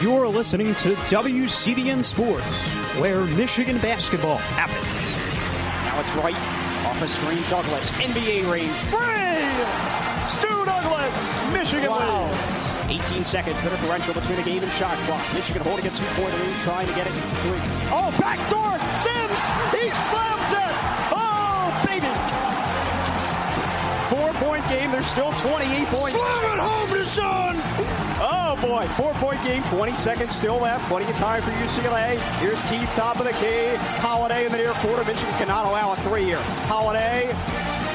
You're listening to WCBN Sports, where Michigan basketball happens. Now it's right off a screen. Douglass, NBA range. Three! Stu Douglass, Michigan wins. 18 seconds, the differential between the game and shot clock. Michigan holding a two-point lead, trying to get it to it. Oh, backdoor! Sims! He slams it! Oh, baby! Four-point game. There's still 28 points. Slam it home to Sean! Boy, four-point game, 20 seconds still left. Plenty of time for UCLA. Here's Keith, top of the key. Holiday in the near quarter. Michigan cannot allow a three here. Holiday,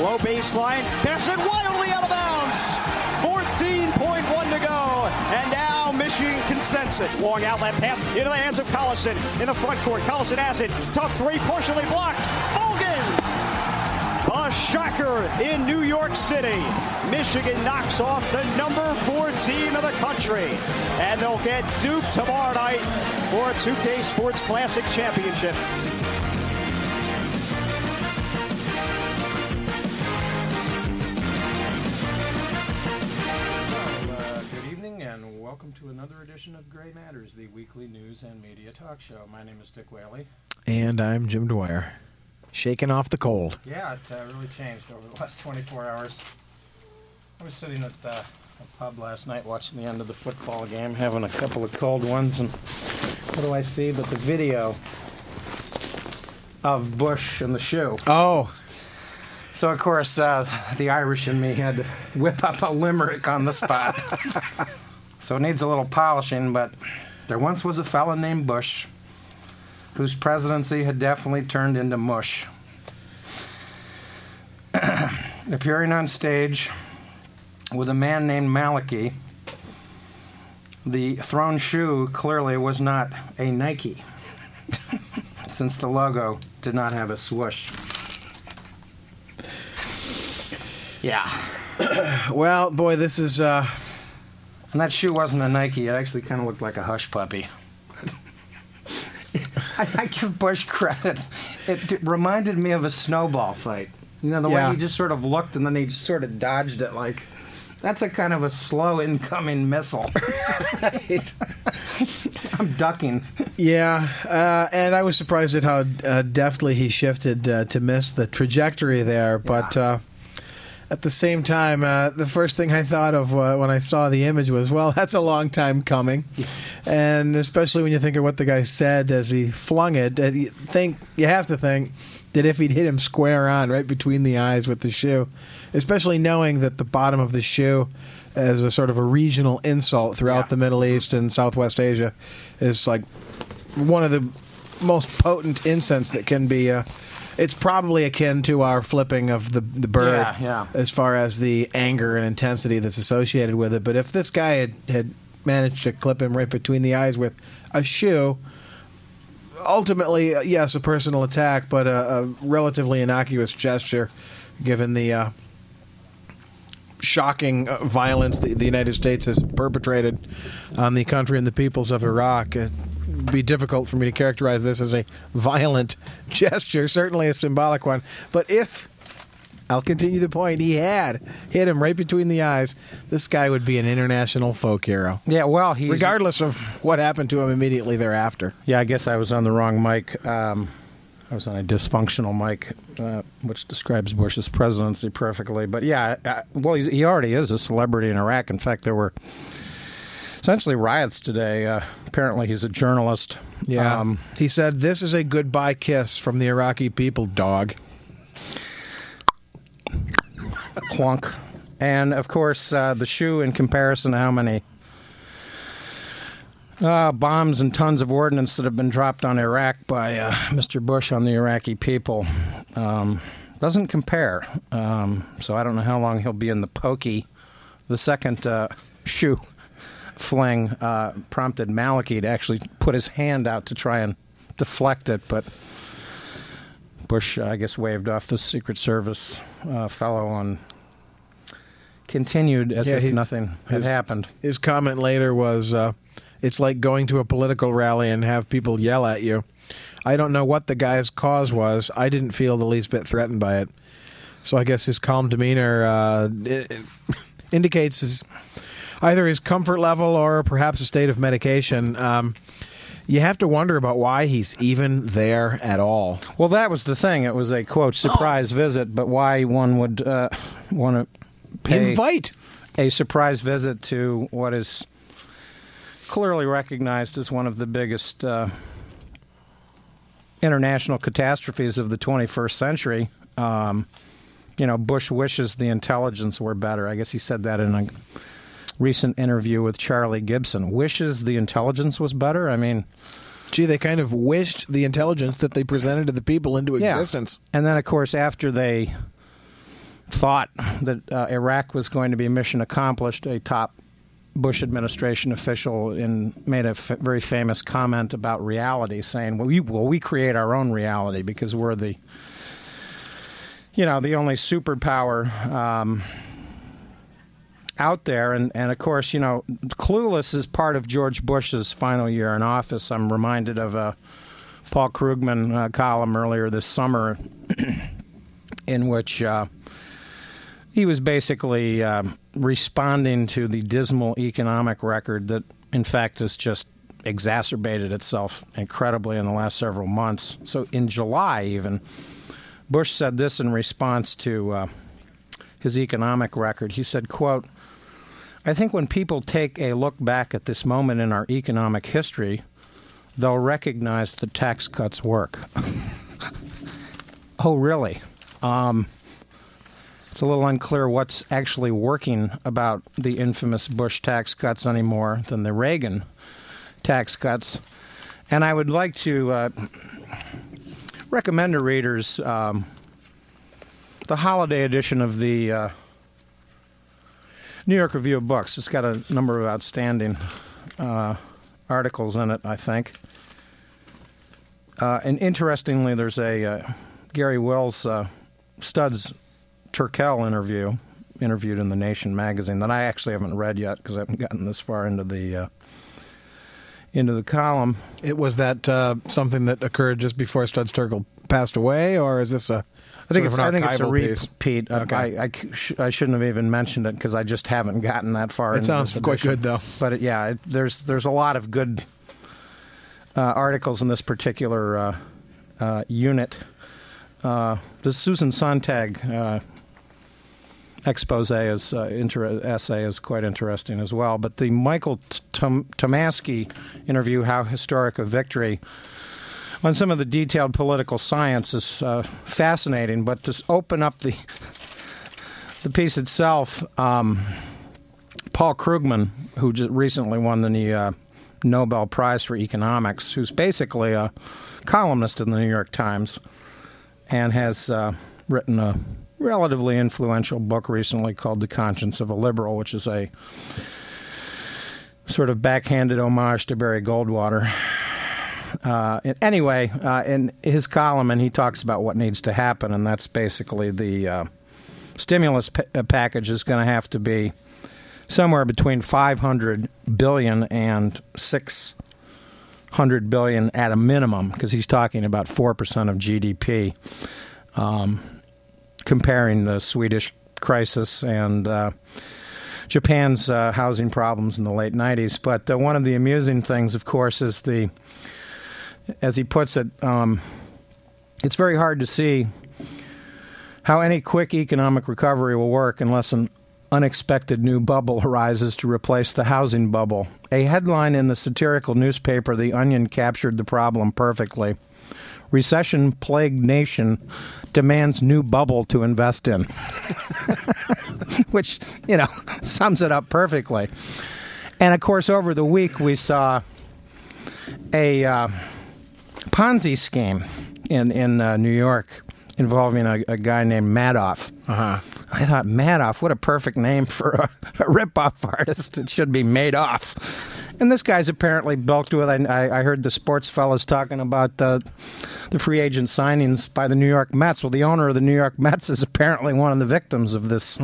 low baseline, pass it wildly out of bounds. 14.1 to go, and now Michigan can sense it. Long outlet pass into the hands of Collison in the front court. Collison has it. Tough three, partially blocked. Bogan a shocker in New York City. Michigan knocks off the number four team of the country. And they'll get Duke tomorrow night for a 2K Sports Classic Championship. Well, uh, good evening and welcome to another edition of Gray Matters, the weekly news and media talk show. My name is Dick Whaley. And I'm Jim Dwyer. Shaking off the cold. Yeah, it uh, really changed over the last 24 hours. I was sitting at uh, a pub last night watching the end of the football game, having a couple of cold ones, and what do I see but the video of Bush and the shoe? Oh, So, of course, uh, the Irish in me had to whip up a limerick on the spot. so it needs a little polishing, but there once was a fellow named Bush whose presidency had definitely turned into mush. Appearing on stage with a man named Maliki, the thrown shoe clearly was not a Nike, since the logo did not have a swoosh. Yeah. well, boy, this is uh, And that shoe wasn't a Nike. It actually kind of looked like a hush puppy. I, I give Bush credit. It, reminded me of a snowball fight. You know, the Yeah. way he just sort of looked and then he just sort of dodged it like. That's a kind of a slow incoming missile. I'm ducking. yeah, uh, and I was surprised at how uh, deftly he shifted uh, to miss the trajectory there. But uh, at the same time, uh, the first thing I thought of uh, when I saw the image was, well, that's a long time coming, and especially when you think of what the guy said as he flung it, uh, you think you have to think that if he'd hit him square on right between the eyes with the shoe, especially knowing that the bottom of the shoe as a sort of a regional insult throughout Yeah. the Middle East and Southwest Asia is like one of the most potent incense that can be. It's probably akin to our flipping of the the bird, Yeah, yeah. as far as the anger and intensity that's associated with it. But if this guy had, had managed to clip him right between the eyes with a shoe, ultimately, uh, yes, a personal attack, but a, a relatively innocuous gesture, given the uh, shocking uh, violence that the United States has perpetrated on the country and the peoples of Iraq. Be difficult for me to characterize this as a violent gesture, certainly a symbolic one. But if I'll continue the point. He had hit him right between the eyes. This guy would be an international folk hero, Yeah, well, he's. regardless of what happened to him immediately thereafter. Yeah, I guess I was on the wrong mic. Um, I was on a dysfunctional mic, uh, which describes Bush's presidency perfectly. But yeah, uh, well, he's, he already is a celebrity in Iraq. In fact, there were essentially riots today. Uh, apparently, he's a journalist. Yeah. Um, he said, This is a goodbye kiss from the Iraqi people, dog. clunk. And of course, uh, the shoe, in comparison to how many uh, bombs and tons of ordnance that have been dropped on Iraq by uh, Mr. Bush on the Iraqi people, um, doesn't compare. Um, so I don't know how long he'll be in the pokey. The second uh, shoe fling uh, prompted Maliki to actually put his hand out to try and deflect it, but Bush, I guess, waved off the Secret Service uh, fellow and continued as Yeah, if he- nothing had his- happened. His comment later was, uh, It's like going to a political rally and have people yell at you. I don't know what the guy's cause was. I didn't feel the least bit threatened by it. So I guess his calm demeanor uh, i- i- indicates his either his comfort level or perhaps a state of medication. Um, you have to wonder about why he's even there at all. Well, that was the thing. It was a quote surprise visit, but why one would uh, want to Invite. a surprise visit to what is clearly recognized as one of the biggest uh, international catastrophes of the 21st century. Um, you know, Bush wishes the intelligence were better. I guess he said that in a recent interview with Charlie Gibson. Wishes the intelligence was better. I mean, Gee, they kind of wished the intelligence that they presented to the people into Yeah. existence. And then, of course, after they thought that uh, Iraq was going to be mission accomplished, a top Bush administration official in, made a f- very famous comment about reality, saying, "Well, we well we create our own reality because we're the, you know, the only superpower." Um, out there, and, and of course, you know, Clueless is part of George Bush's final year in office. I'm reminded of a Paul Krugman uh, column earlier this summer in which uh, he was basically um, responding to the dismal economic record that, in fact, has just exacerbated itself incredibly in the last several months. So, in July, even, Bush said this in response to uh, his economic record. He said, "quote." I think when people take a look back at this moment in our economic history, they'll recognize the tax cuts work. oh, really? Um, it's a little unclear what's actually working about the infamous Bush tax cuts anymore than the Reagan tax cuts. And I would like to uh, recommend to readers um, the holiday edition of the. Uh, New York Review of Books. It's got a number of outstanding uh, articles in it, I think. Uh, and interestingly, there's a uh, Garry Wills uh, Studs Terkel interview, interviewed in the Nation magazine that I actually haven't read yet because I haven't gotten this far into the uh, into the column. It was that uh, something that occurred just before Studs Terkel passed away, or is this a? I think it's I think it's a repeat. Okay. I, I sh- I shouldn't have even mentioned it because I just haven't gotten that far. It sounds quite good, though. But it, yeah, it, there's there's a lot of good uh, articles in this particular uh, uh, unit. Uh, the Susan Sontag uh, expose is uh, inter- essay is quite interesting as well. But the Michael Tom- Tomasky interview, "How Historic a Victory." On some of the detailed political science is uh, fascinating, but to open up the the piece itself, um, Paul Krugman, who just recently won the uh, Nobel Prize for Economics, who's basically a columnist in the New York Times, and has uh, written a relatively influential book recently called "The Conscience of a Liberal," which is a sort of backhanded homage to Barry Goldwater. Uh, anyway, uh, in his column, and he talks about what needs to happen, and that's basically the uh, stimulus uh, package is going to have to be somewhere between 500 billion and 600 billion at a minimum, because he's talking about four percent of GDP, um, comparing the Swedish crisis and. Uh, Japan's uh, housing problems in the late 90s. But one of the amusing things, of course, is the, as he puts it, um, it's very hard to see how any quick economic recovery will work unless an unexpected new bubble arises to replace the housing bubble. A headline in the satirical newspaper The Onion captured the problem perfectly. Recession plagued nation demands new bubble to invest in. Which, you know, sums it up perfectly. And of course, over the week, we saw a uh, Ponzi scheme in, in uh, New York involving a, a guy named Madoff. Uh huh. I thought Madoff, what a perfect name for a, a rip-off artist. It should be made off. And this guy's apparently bulked with. I, I heard the sports fellas talking about the the free agent signings by the New York Mets. Well, the owner of the New York Mets is apparently one of the victims of this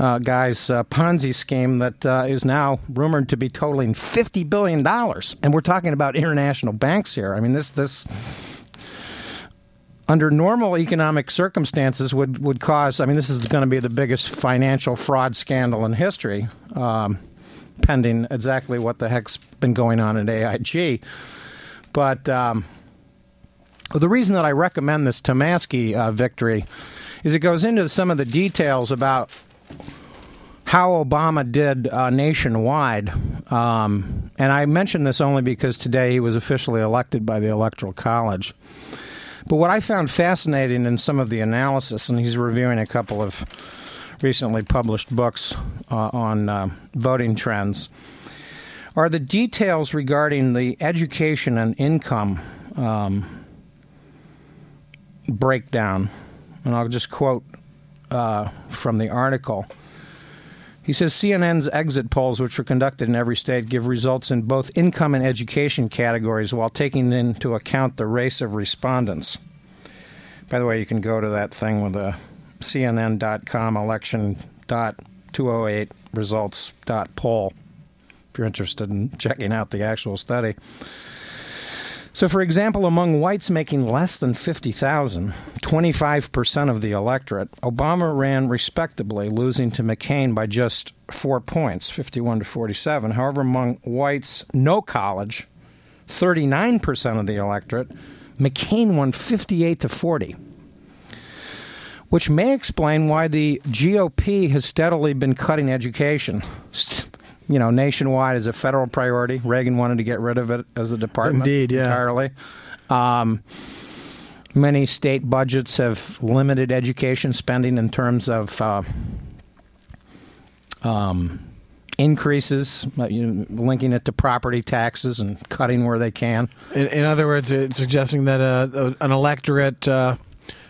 uh, guy's uh, Ponzi scheme that uh, is now rumored to be totaling fifty billion dollars. And we're talking about international banks here. I mean, this this under normal economic circumstances would, would cause. I mean, this is going to be the biggest financial fraud scandal in history, um, pending exactly what the heck's been going on at AIG. But um, the reason that I recommend this Tomasky uh, victory is it goes into some of the details about how Obama did uh, nationwide. Um, and I mention this only because today he was officially elected by the Electoral College. But what I found fascinating in some of the analysis, and he's reviewing a couple of recently published books uh, on uh, voting trends, are the details regarding the education and income um, breakdown. And I'll just quote uh, from the article. He says CNN's exit polls, which were conducted in every state, give results in both income and education categories while taking into account the race of respondents. By the way, you can go to that thing with the CNN.com election.208 results.poll if you're interested in checking out the actual study. So, for example, among whites making less than 50,000, 25% of the electorate, Obama ran respectably, losing to McCain by just four points, 51 to 47. However, among whites no college, 39% of the electorate, McCain won 58 to 40. Which may explain why the GOP has steadily been cutting education you know, nationwide as a federal priority. Reagan wanted to get rid of it as a department Indeed, yeah. entirely. Um, many state budgets have limited education spending in terms of uh, um, increases, uh, linking it to property taxes and cutting where they can. In, in other words, it's suggesting that uh, an electorate uh,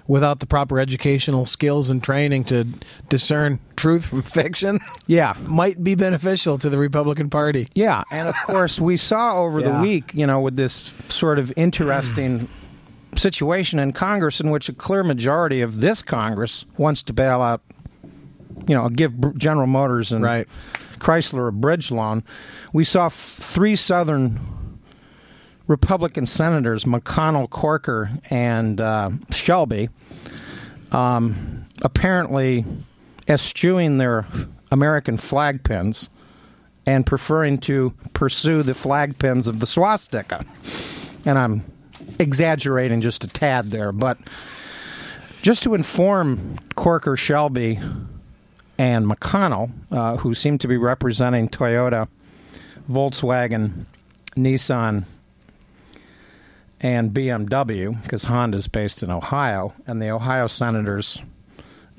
without the proper educational skills and training to discern truth from fiction, yeah, might be beneficial to the Republican Party. Yeah, and of course we saw over yeah. the week, you know, with this sort of interesting situation in Congress in which a clear majority of this Congress wants to bail out, you know, give General Motors and right. Chrysler a bridge loan. We saw f- three Southern Republican senators, McConnell, Corker, and uh, Shelby, um, apparently eschewing their American flag pins and preferring to pursue the flag pins of the swastika. And I'm exaggerating just a tad there, but just to inform Corker, Shelby, and McConnell, uh, who seem to be representing Toyota, Volkswagen, Nissan, and BMW, because Honda's based in Ohio, and the Ohio senators,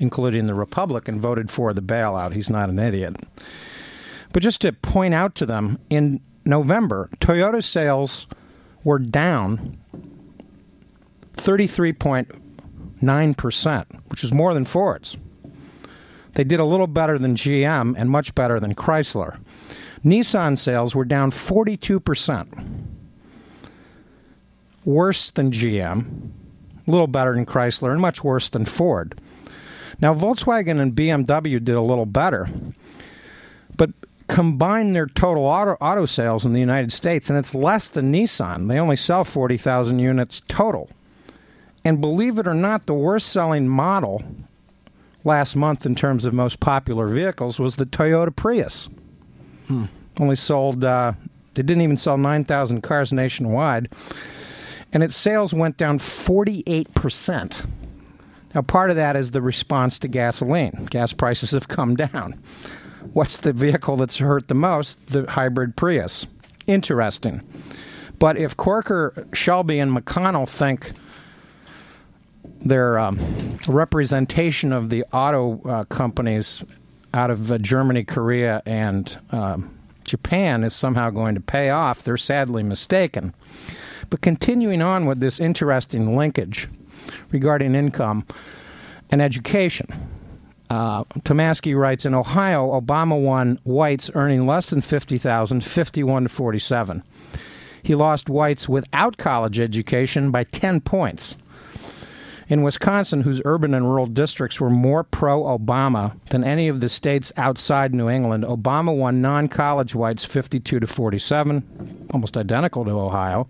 including the Republican, voted for the bailout. He's not an idiot. But just to point out to them, in November, Toyota sales were down 33.9%, which is more than Ford's. They did a little better than GM and much better than Chrysler. Nissan sales were down 42% worse than GM, a little better than Chrysler, and much worse than Ford. Now, Volkswagen and BMW did a little better, but combine their total auto, auto sales in the United States, and it's less than Nissan. They only sell 40,000 units total. And believe it or not, the worst selling model last month in terms of most popular vehicles was the Toyota Prius. Hmm. Only sold, uh, they didn't even sell 9,000 cars nationwide and its sales went down 48%. Now, part of that is the response to gasoline. Gas prices have come down. What's the vehicle that's hurt the most? The hybrid Prius. Interesting. But if Corker, Shelby, and McConnell think their um, representation of the auto uh, companies out of uh, Germany, Korea, and um, Japan is somehow going to pay off, they're sadly mistaken. But continuing on with this interesting linkage regarding income and education. Uh, Tomasky writes in Ohio, Obama won whites earning less than 50,000, 51 to 47. He lost whites without college education by 10 points. In Wisconsin, whose urban and rural districts were more pro Obama than any of the states outside New England, Obama won non college whites 52 to 47, almost identical to Ohio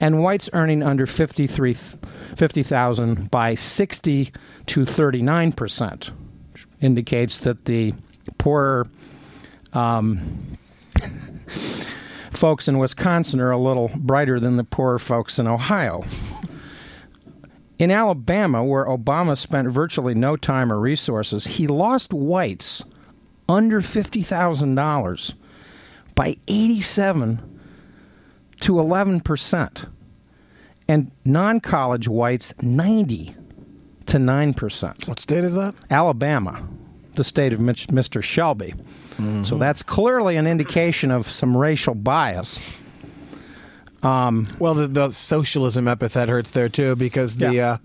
and whites earning under 53 50,000 by 60 to 39 percent. Indicates that the poorer um, folks in Wisconsin are a little brighter than the poorer folks in Ohio. In Alabama, where Obama spent virtually no time or resources, he lost whites under $50,000 by 87 to 11 percent, and non-college whites 90 to 9 percent. What state is that? Alabama, the state of Mr. Shelby. Mm-hmm. So that's clearly an indication of some racial bias. Um, well, the, the, socialism epithet hurts there too because the yeah. uh,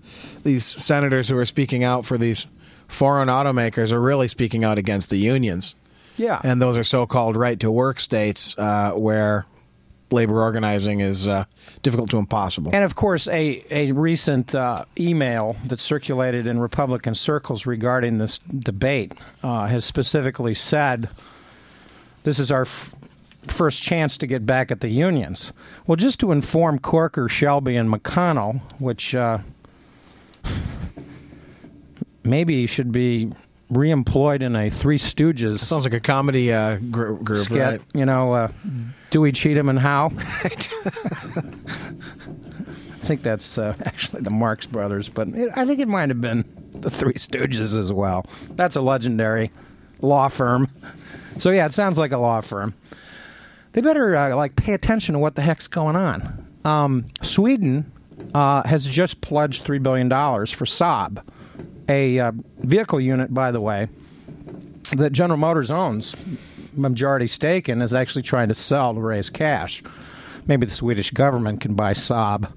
these senators who are speaking out for these foreign automakers are really speaking out against the unions. Yeah, and those are so-called right-to-work states uh, where labor organizing is uh, difficult to impossible. And of course, a a recent uh, email that circulated in Republican circles regarding this debate uh, has specifically said, "This is our." F- first chance to get back at the unions. Well, just to inform Corker, Shelby, and McConnell, which uh, maybe should be reemployed in a Three Stooges. Sounds like a comedy uh, gr- group, skit, right? You know, uh, Dewey, Cheatham, and How. I think that's uh, actually the Marx Brothers, but it, I think it might have been the Three Stooges as well. That's a legendary law firm. So yeah, it sounds like a law firm. They better uh, like pay attention to what the heck's going on. Um, Sweden uh, has just pledged three billion dollars for Saab a uh, vehicle unit, by the way, that General Motors owns majority stake in is actually trying to sell to raise cash. Maybe the Swedish government can buy Saab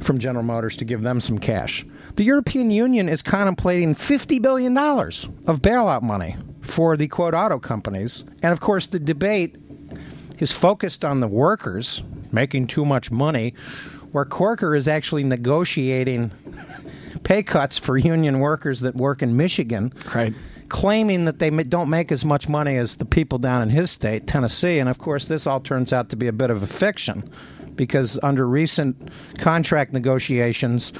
from General Motors to give them some cash. The European Union is contemplating $50 billion of bailout money for the quote auto companies. And of course, the debate is focused on the workers making too much money, where Corker is actually negotiating pay cuts for union workers that work in Michigan. Right. Claiming that they don't make as much money as the people down in his state, Tennessee. And of course, this all turns out to be a bit of a fiction because under recent contract negotiations,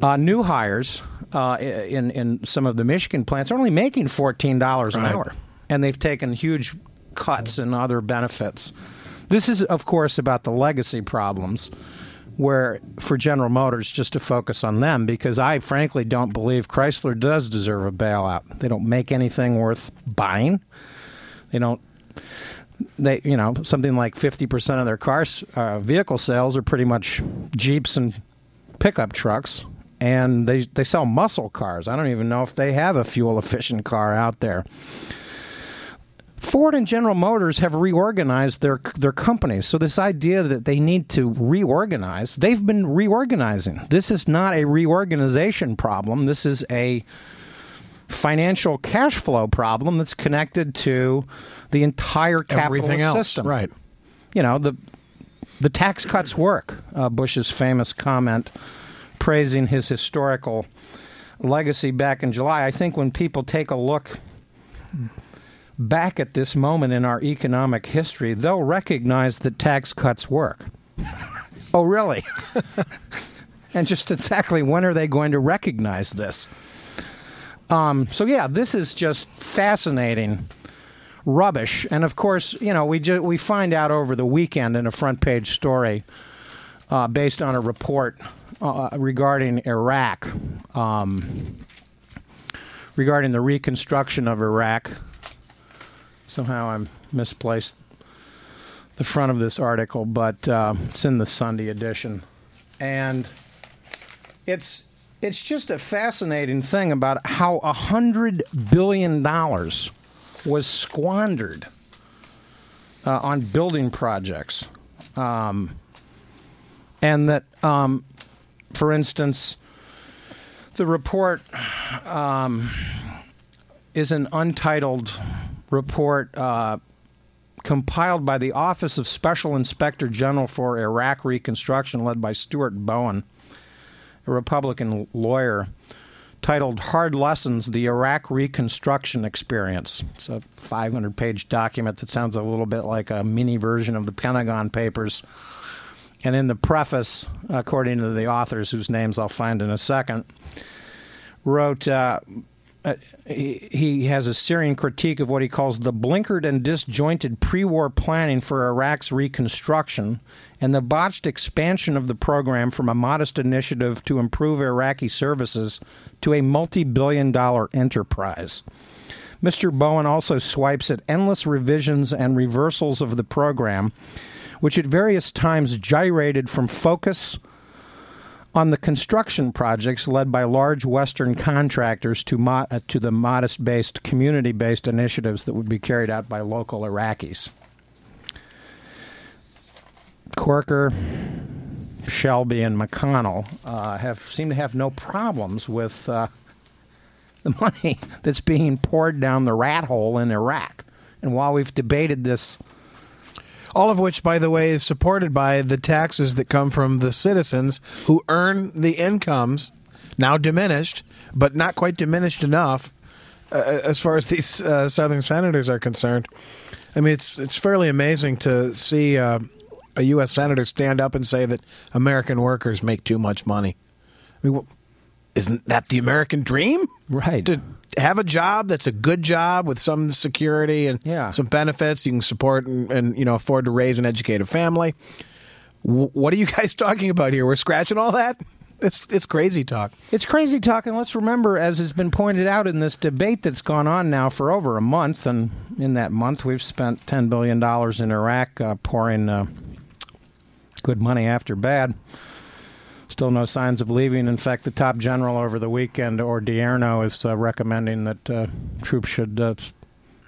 uh, new hires uh, in, in some of the Michigan plants are only making $14 an right. hour. And they've taken huge cuts and other benefits. This is, of course, about the legacy problems where for General Motors just to focus on them because I frankly don't believe Chrysler does deserve a bailout. They don't make anything worth buying. They don't they you know something like 50% of their cars uh, vehicle sales are pretty much Jeeps and pickup trucks and they they sell muscle cars. I don't even know if they have a fuel efficient car out there. Ford and General Motors have reorganized their their companies. So this idea that they need to reorganize, they've been reorganizing. This is not a reorganization problem. This is a financial cash flow problem that's connected to the entire capitalist system. Right. You know, the the tax cuts work. Uh, Bush's famous comment praising his historical legacy back in July. I think when people take a look back at this moment in our economic history, they'll recognize that tax cuts work. oh, really? and just exactly when are they going to recognize this? Um, so, yeah, this is just fascinating rubbish. And of course, you know, we, ju- we find out over the weekend in a front page story uh, based on a report uh, regarding Iraq. Um, regarding the reconstruction of Iraq somehow I'm misplaced the front of this article, but uh, it's in the Sunday edition, and it's it's just a fascinating thing about how a hundred billion dollars was squandered uh, on building projects, um, and that, um, for instance, the report um, is an untitled report uh, compiled by the Office of Special Inspector General for Iraq Reconstruction, led by Stuart Bowen, a Republican lawyer, titled Hard Lessons The Iraq Reconstruction Experience. It's a 500 page document that sounds a little bit like a mini version of the Pentagon Papers. And in the preface, according to the authors, whose names I'll find in a second, wrote uh, uh, he, he has a Syrian critique of what he calls the blinkered and disjointed pre war planning for Iraq's reconstruction and the botched expansion of the program from a modest initiative to improve Iraqi services to a multi billion dollar enterprise. Mr. Bowen also swipes at endless revisions and reversals of the program, which at various times gyrated from focus on the construction projects led by large Western contractors to, mo- uh, to the modest based, community based initiatives that would be carried out by local Iraqis. Corker, Shelby, and McConnell uh, have seem to have no problems with uh, the money that's being poured down the rat hole in Iraq. And while we've debated this all of which, by the way, is supported by the taxes that come from the citizens who earn the incomes, now diminished, but not quite diminished enough uh, as far as these uh, Southern senators are concerned. I mean, it's it's fairly amazing to see uh, a U.S. senator stand up and say that American workers make too much money. I mean, well, isn't that the American dream? Right. To have a job that's a good job with some security and yeah. some benefits you can support and, and, you know afford to raise and educate a family. W- what are you guys talking about here? We're scratching all that. It's it's crazy talk. It's crazy talk, and let's remember, as has been pointed out in this debate that's gone on now for over a month, and in that month we've spent ten billion dollars in Iraq, uh, pouring uh, good money after bad. Still no signs of leaving. In fact, the top general over the weekend, Odierno, is uh, recommending that uh, troops should uh,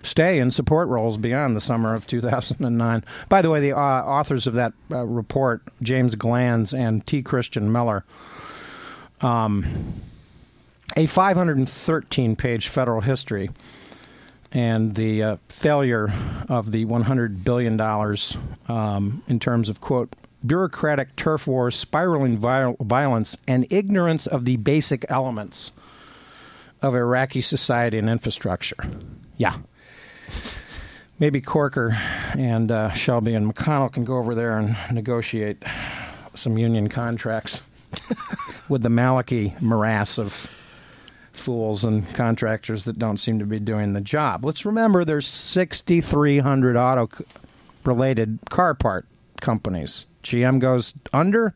stay in support roles beyond the summer of 2009. By the way, the uh, authors of that uh, report, James Glanz and T. Christian Miller, um, a 513 page federal history and the uh, failure of the $100 billion um, in terms of, quote, bureaucratic turf wars, spiraling violence, and ignorance of the basic elements of Iraqi society and infrastructure. Yeah. Maybe Corker and uh, Shelby and McConnell can go over there and negotiate some union contracts with the Maliki morass of fools and contractors that don't seem to be doing the job. Let's remember there's 6,300 auto related car part companies GM goes under,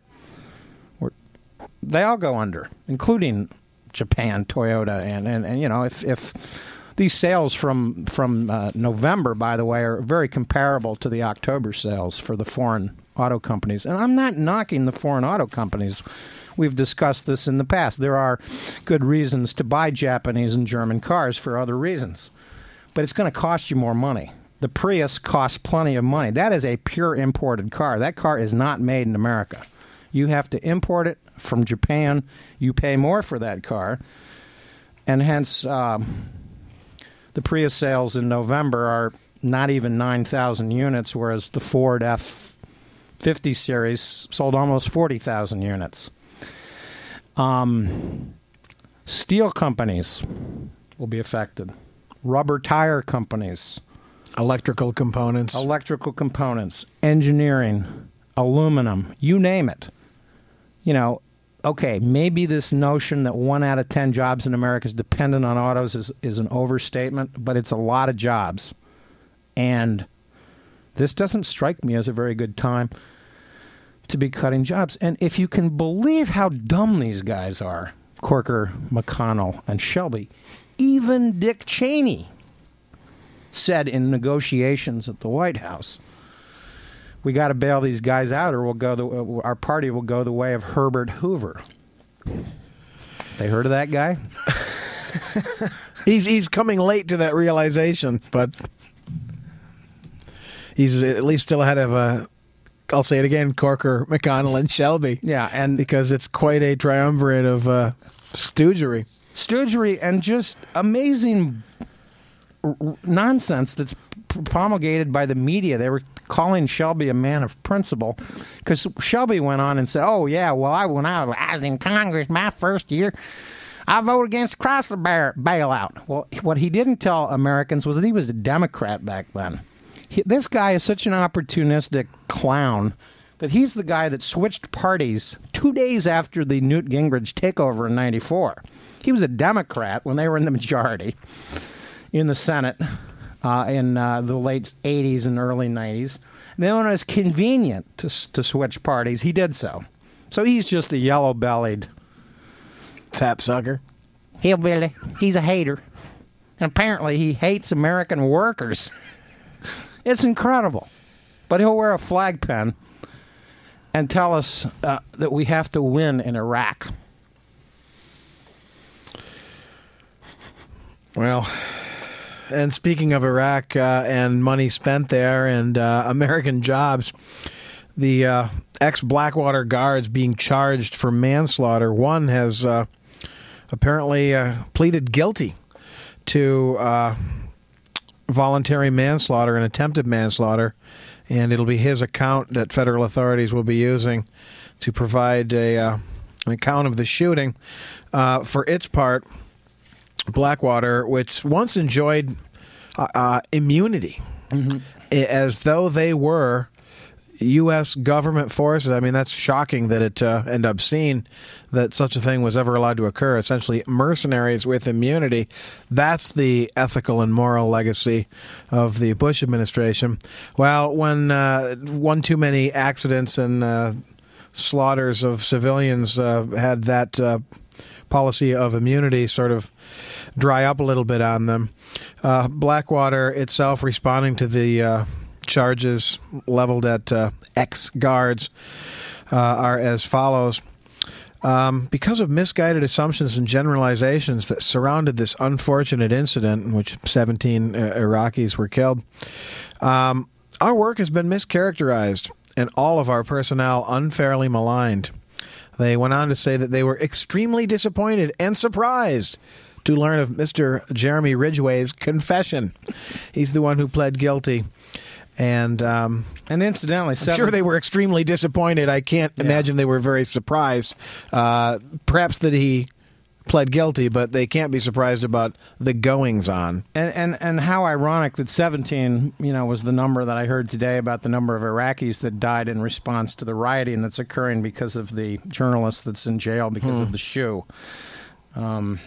they all go under, including Japan, Toyota, and, and, and you know if if these sales from from uh, November, by the way, are very comparable to the October sales for the foreign auto companies. And I'm not knocking the foreign auto companies. We've discussed this in the past. There are good reasons to buy Japanese and German cars for other reasons, but it's going to cost you more money. The Prius costs plenty of money. That is a pure imported car. That car is not made in America. You have to import it from Japan. You pay more for that car. And hence, um, the Prius sales in November are not even 9,000 units, whereas the Ford F 50 series sold almost 40,000 units. Um, steel companies will be affected, rubber tire companies electrical components, electrical components, engineering, aluminum, you name it. You know, okay, maybe this notion that one out of 10 jobs in America is dependent on autos is, is an overstatement, but it's a lot of jobs. And this doesn't strike me as a very good time to be cutting jobs. And if you can believe how dumb these guys are, Corker, McConnell, and Shelby, even Dick Cheney said in negotiations at the White House, we got to bail these guys out, or we'll go. The, uh, our party will go the way of Herbert Hoover. They heard of that guy? he's he's coming late to that realization, but he's at least still ahead of uh, I'll say it again, Corker, McConnell, and Shelby. Yeah, and because it's quite a triumvirate of uh, stoogery, stoogery, and just amazing nonsense that's promulgated by the media. They were calling Shelby a man of principle because Shelby went on and said, "Oh yeah, well I when I was in Congress my first year." I voted against Chrysler bailout. Well, what he didn't tell Americans was that he was a Democrat back then. He, this guy is such an opportunistic clown that he's the guy that switched parties two days after the Newt Gingrich takeover in 94. He was a Democrat when they were in the majority in the Senate uh, in uh, the late 80s and early 90s. And then when it was convenient to, to switch parties, he did so. So he's just a yellow bellied Sapsucker. hillbilly. He's a hater. And apparently he hates American workers. It's incredible. But he'll wear a flag pin and tell us uh, that we have to win in Iraq. Well, and speaking of Iraq uh, and money spent there and uh, American jobs, the uh, ex Blackwater guards being charged for manslaughter. One has uh, apparently uh, pleaded guilty to uh, voluntary manslaughter and attempted manslaughter, and it'll be his account that federal authorities will be using to provide a, an account of the shooting. For its part, Blackwater, which once enjoyed uh, uh, immunity, i- as though they were U.S. government forces. I mean, that's shocking that it uh, ended up seen that such a thing was ever allowed to occur. Essentially, mercenaries with immunity. That's the ethical and moral legacy of the Bush administration. Well, when uh, one too many accidents and uh, slaughters of civilians uh, had that uh, policy of immunity sort of dry up a little bit on them. Uh, Blackwater itself responding to the uh, charges leveled at uh, ex guards uh, are as follows. Um, because of misguided assumptions and generalizations that surrounded this unfortunate incident in which 17 uh, Iraqis were killed, um, our work has been mischaracterized and all of our personnel unfairly maligned. They went on to say that they were extremely disappointed and surprised to learn of Mr. Jeremy Ridgeway's confession. He's the one who pled guilty. And um, And incidentally, I'm seven, sure they were extremely disappointed. I can't Yeah. imagine they were very surprised. Uh, perhaps that he pled guilty, but they can't be surprised about the goings on. And, and and how ironic that 17, you know, was the number that I heard today about the number of Iraqis that died in response to the rioting that's occurring because of the journalist that's in jail because of the shoe. Um,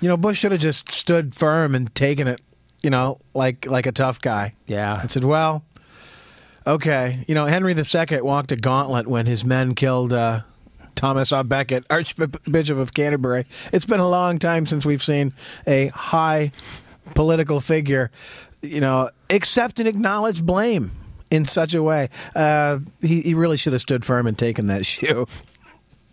You know, Bush should have just stood firm and taken it, you know, like like a tough guy. Yeah. and said, "Well, okay." You know, Henry II walked a gauntlet when his men killed uh, Thomas A. Becket, Archbishop of Canterbury. It's been a long time since we've seen a high political figure, you know, accept and acknowledge blame in such a way. Uh, he, he really should have stood firm and taken that shoe.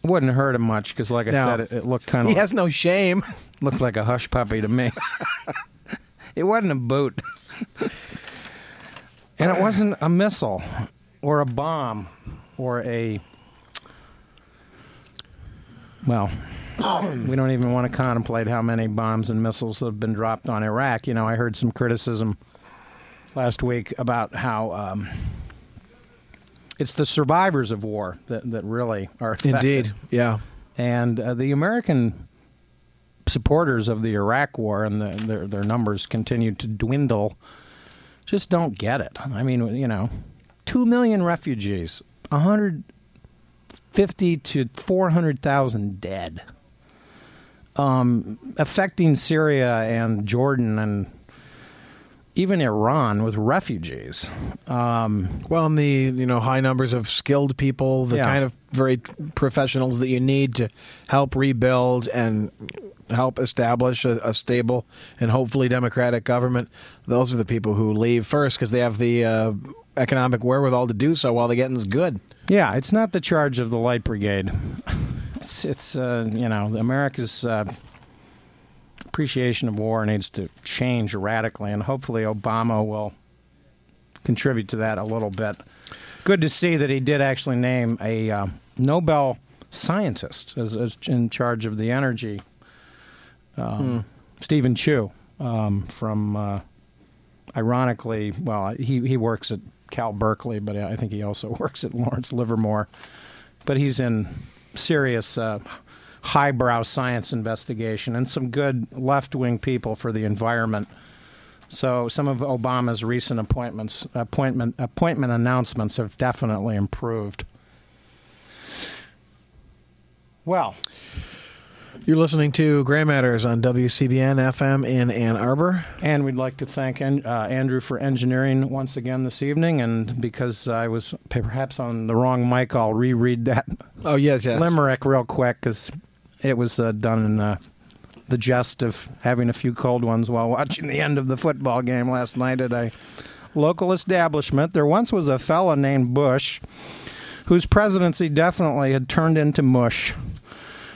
Wouldn't hurt him much because, like I No. said, it, it looked kind of. He of has no shame. looked like a hush puppy to me. it wasn't a boot, and it wasn't a missile or a bomb or a. Well, we don't even want to contemplate how many bombs and missiles have been dropped on Iraq. You know, I heard some criticism last week about how um, it's the survivors of war that, that really are affected. Indeed, yeah. And uh, the American supporters of the Iraq War and the, their their numbers continue to dwindle. Just don't get it. I mean, you know, two million refugees, hundred fifty to four hundred thousand dead, um, affecting Syria and Jordan and even Iran with refugees. Um, Well, and the you know high numbers of skilled people, the Yeah. kind of very professionals that you need to help rebuild and help establish a, a stable and hopefully democratic government. Those are the people who leave first because they have the uh, economic wherewithal to do so while the getting's good. Yeah, it's not the charge of the light brigade. It's it's uh, you know America's uh, appreciation of war needs to change radically, and hopefully Obama will contribute to that a little bit. Good to see that he did actually name a uh, Nobel scientist as, as in charge of the energy. Um, Steven Chu um, from, uh, ironically, well, he he works at Cal Berkeley, but I think he also works at Lawrence Livermore. But he's in serious uh, highbrow science investigation and some good left wing people for the environment So some of Obama's recent appointments, appointment, appointment announcements have definitely improved. Well, You're listening to Gray Matters on WCBN FM in Ann Arbor. and we'd like to thank En- uh, Andrew for engineering once again this evening. And because I was perhaps on the wrong mic, I'll reread that Oh yes, yes. limerick real quick because it was uh, done in uh, the jest of having a few cold ones while watching the end of the football game last night at a local establishment. There once was a fellow named Bush whose presidency definitely had turned into mush.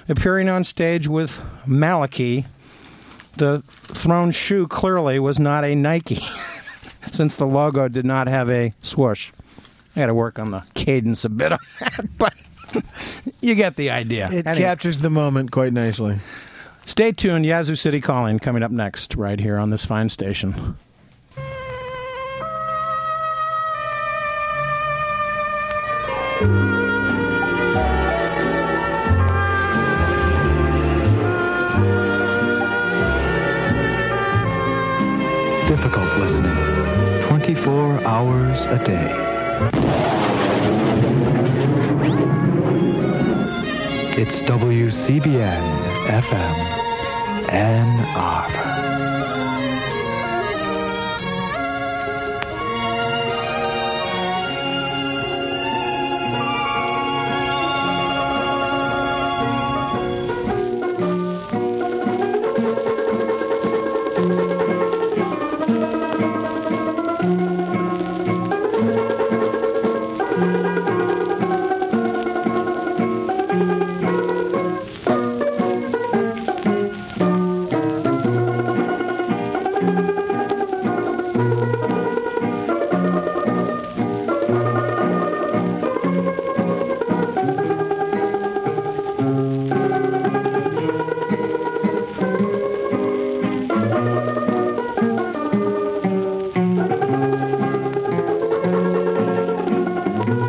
Appearing on stage with Maliki, the thrown shoe clearly was not a Nike, since the logo did not have a swoosh. I got to work on the cadence a bit on that, but you get the idea. It Anyway, captures the moment quite nicely. stay tuned. Yazoo City Calling coming up next, right here on this fine station. 24 hours a day. It's WCBN FM, Ann Arbor.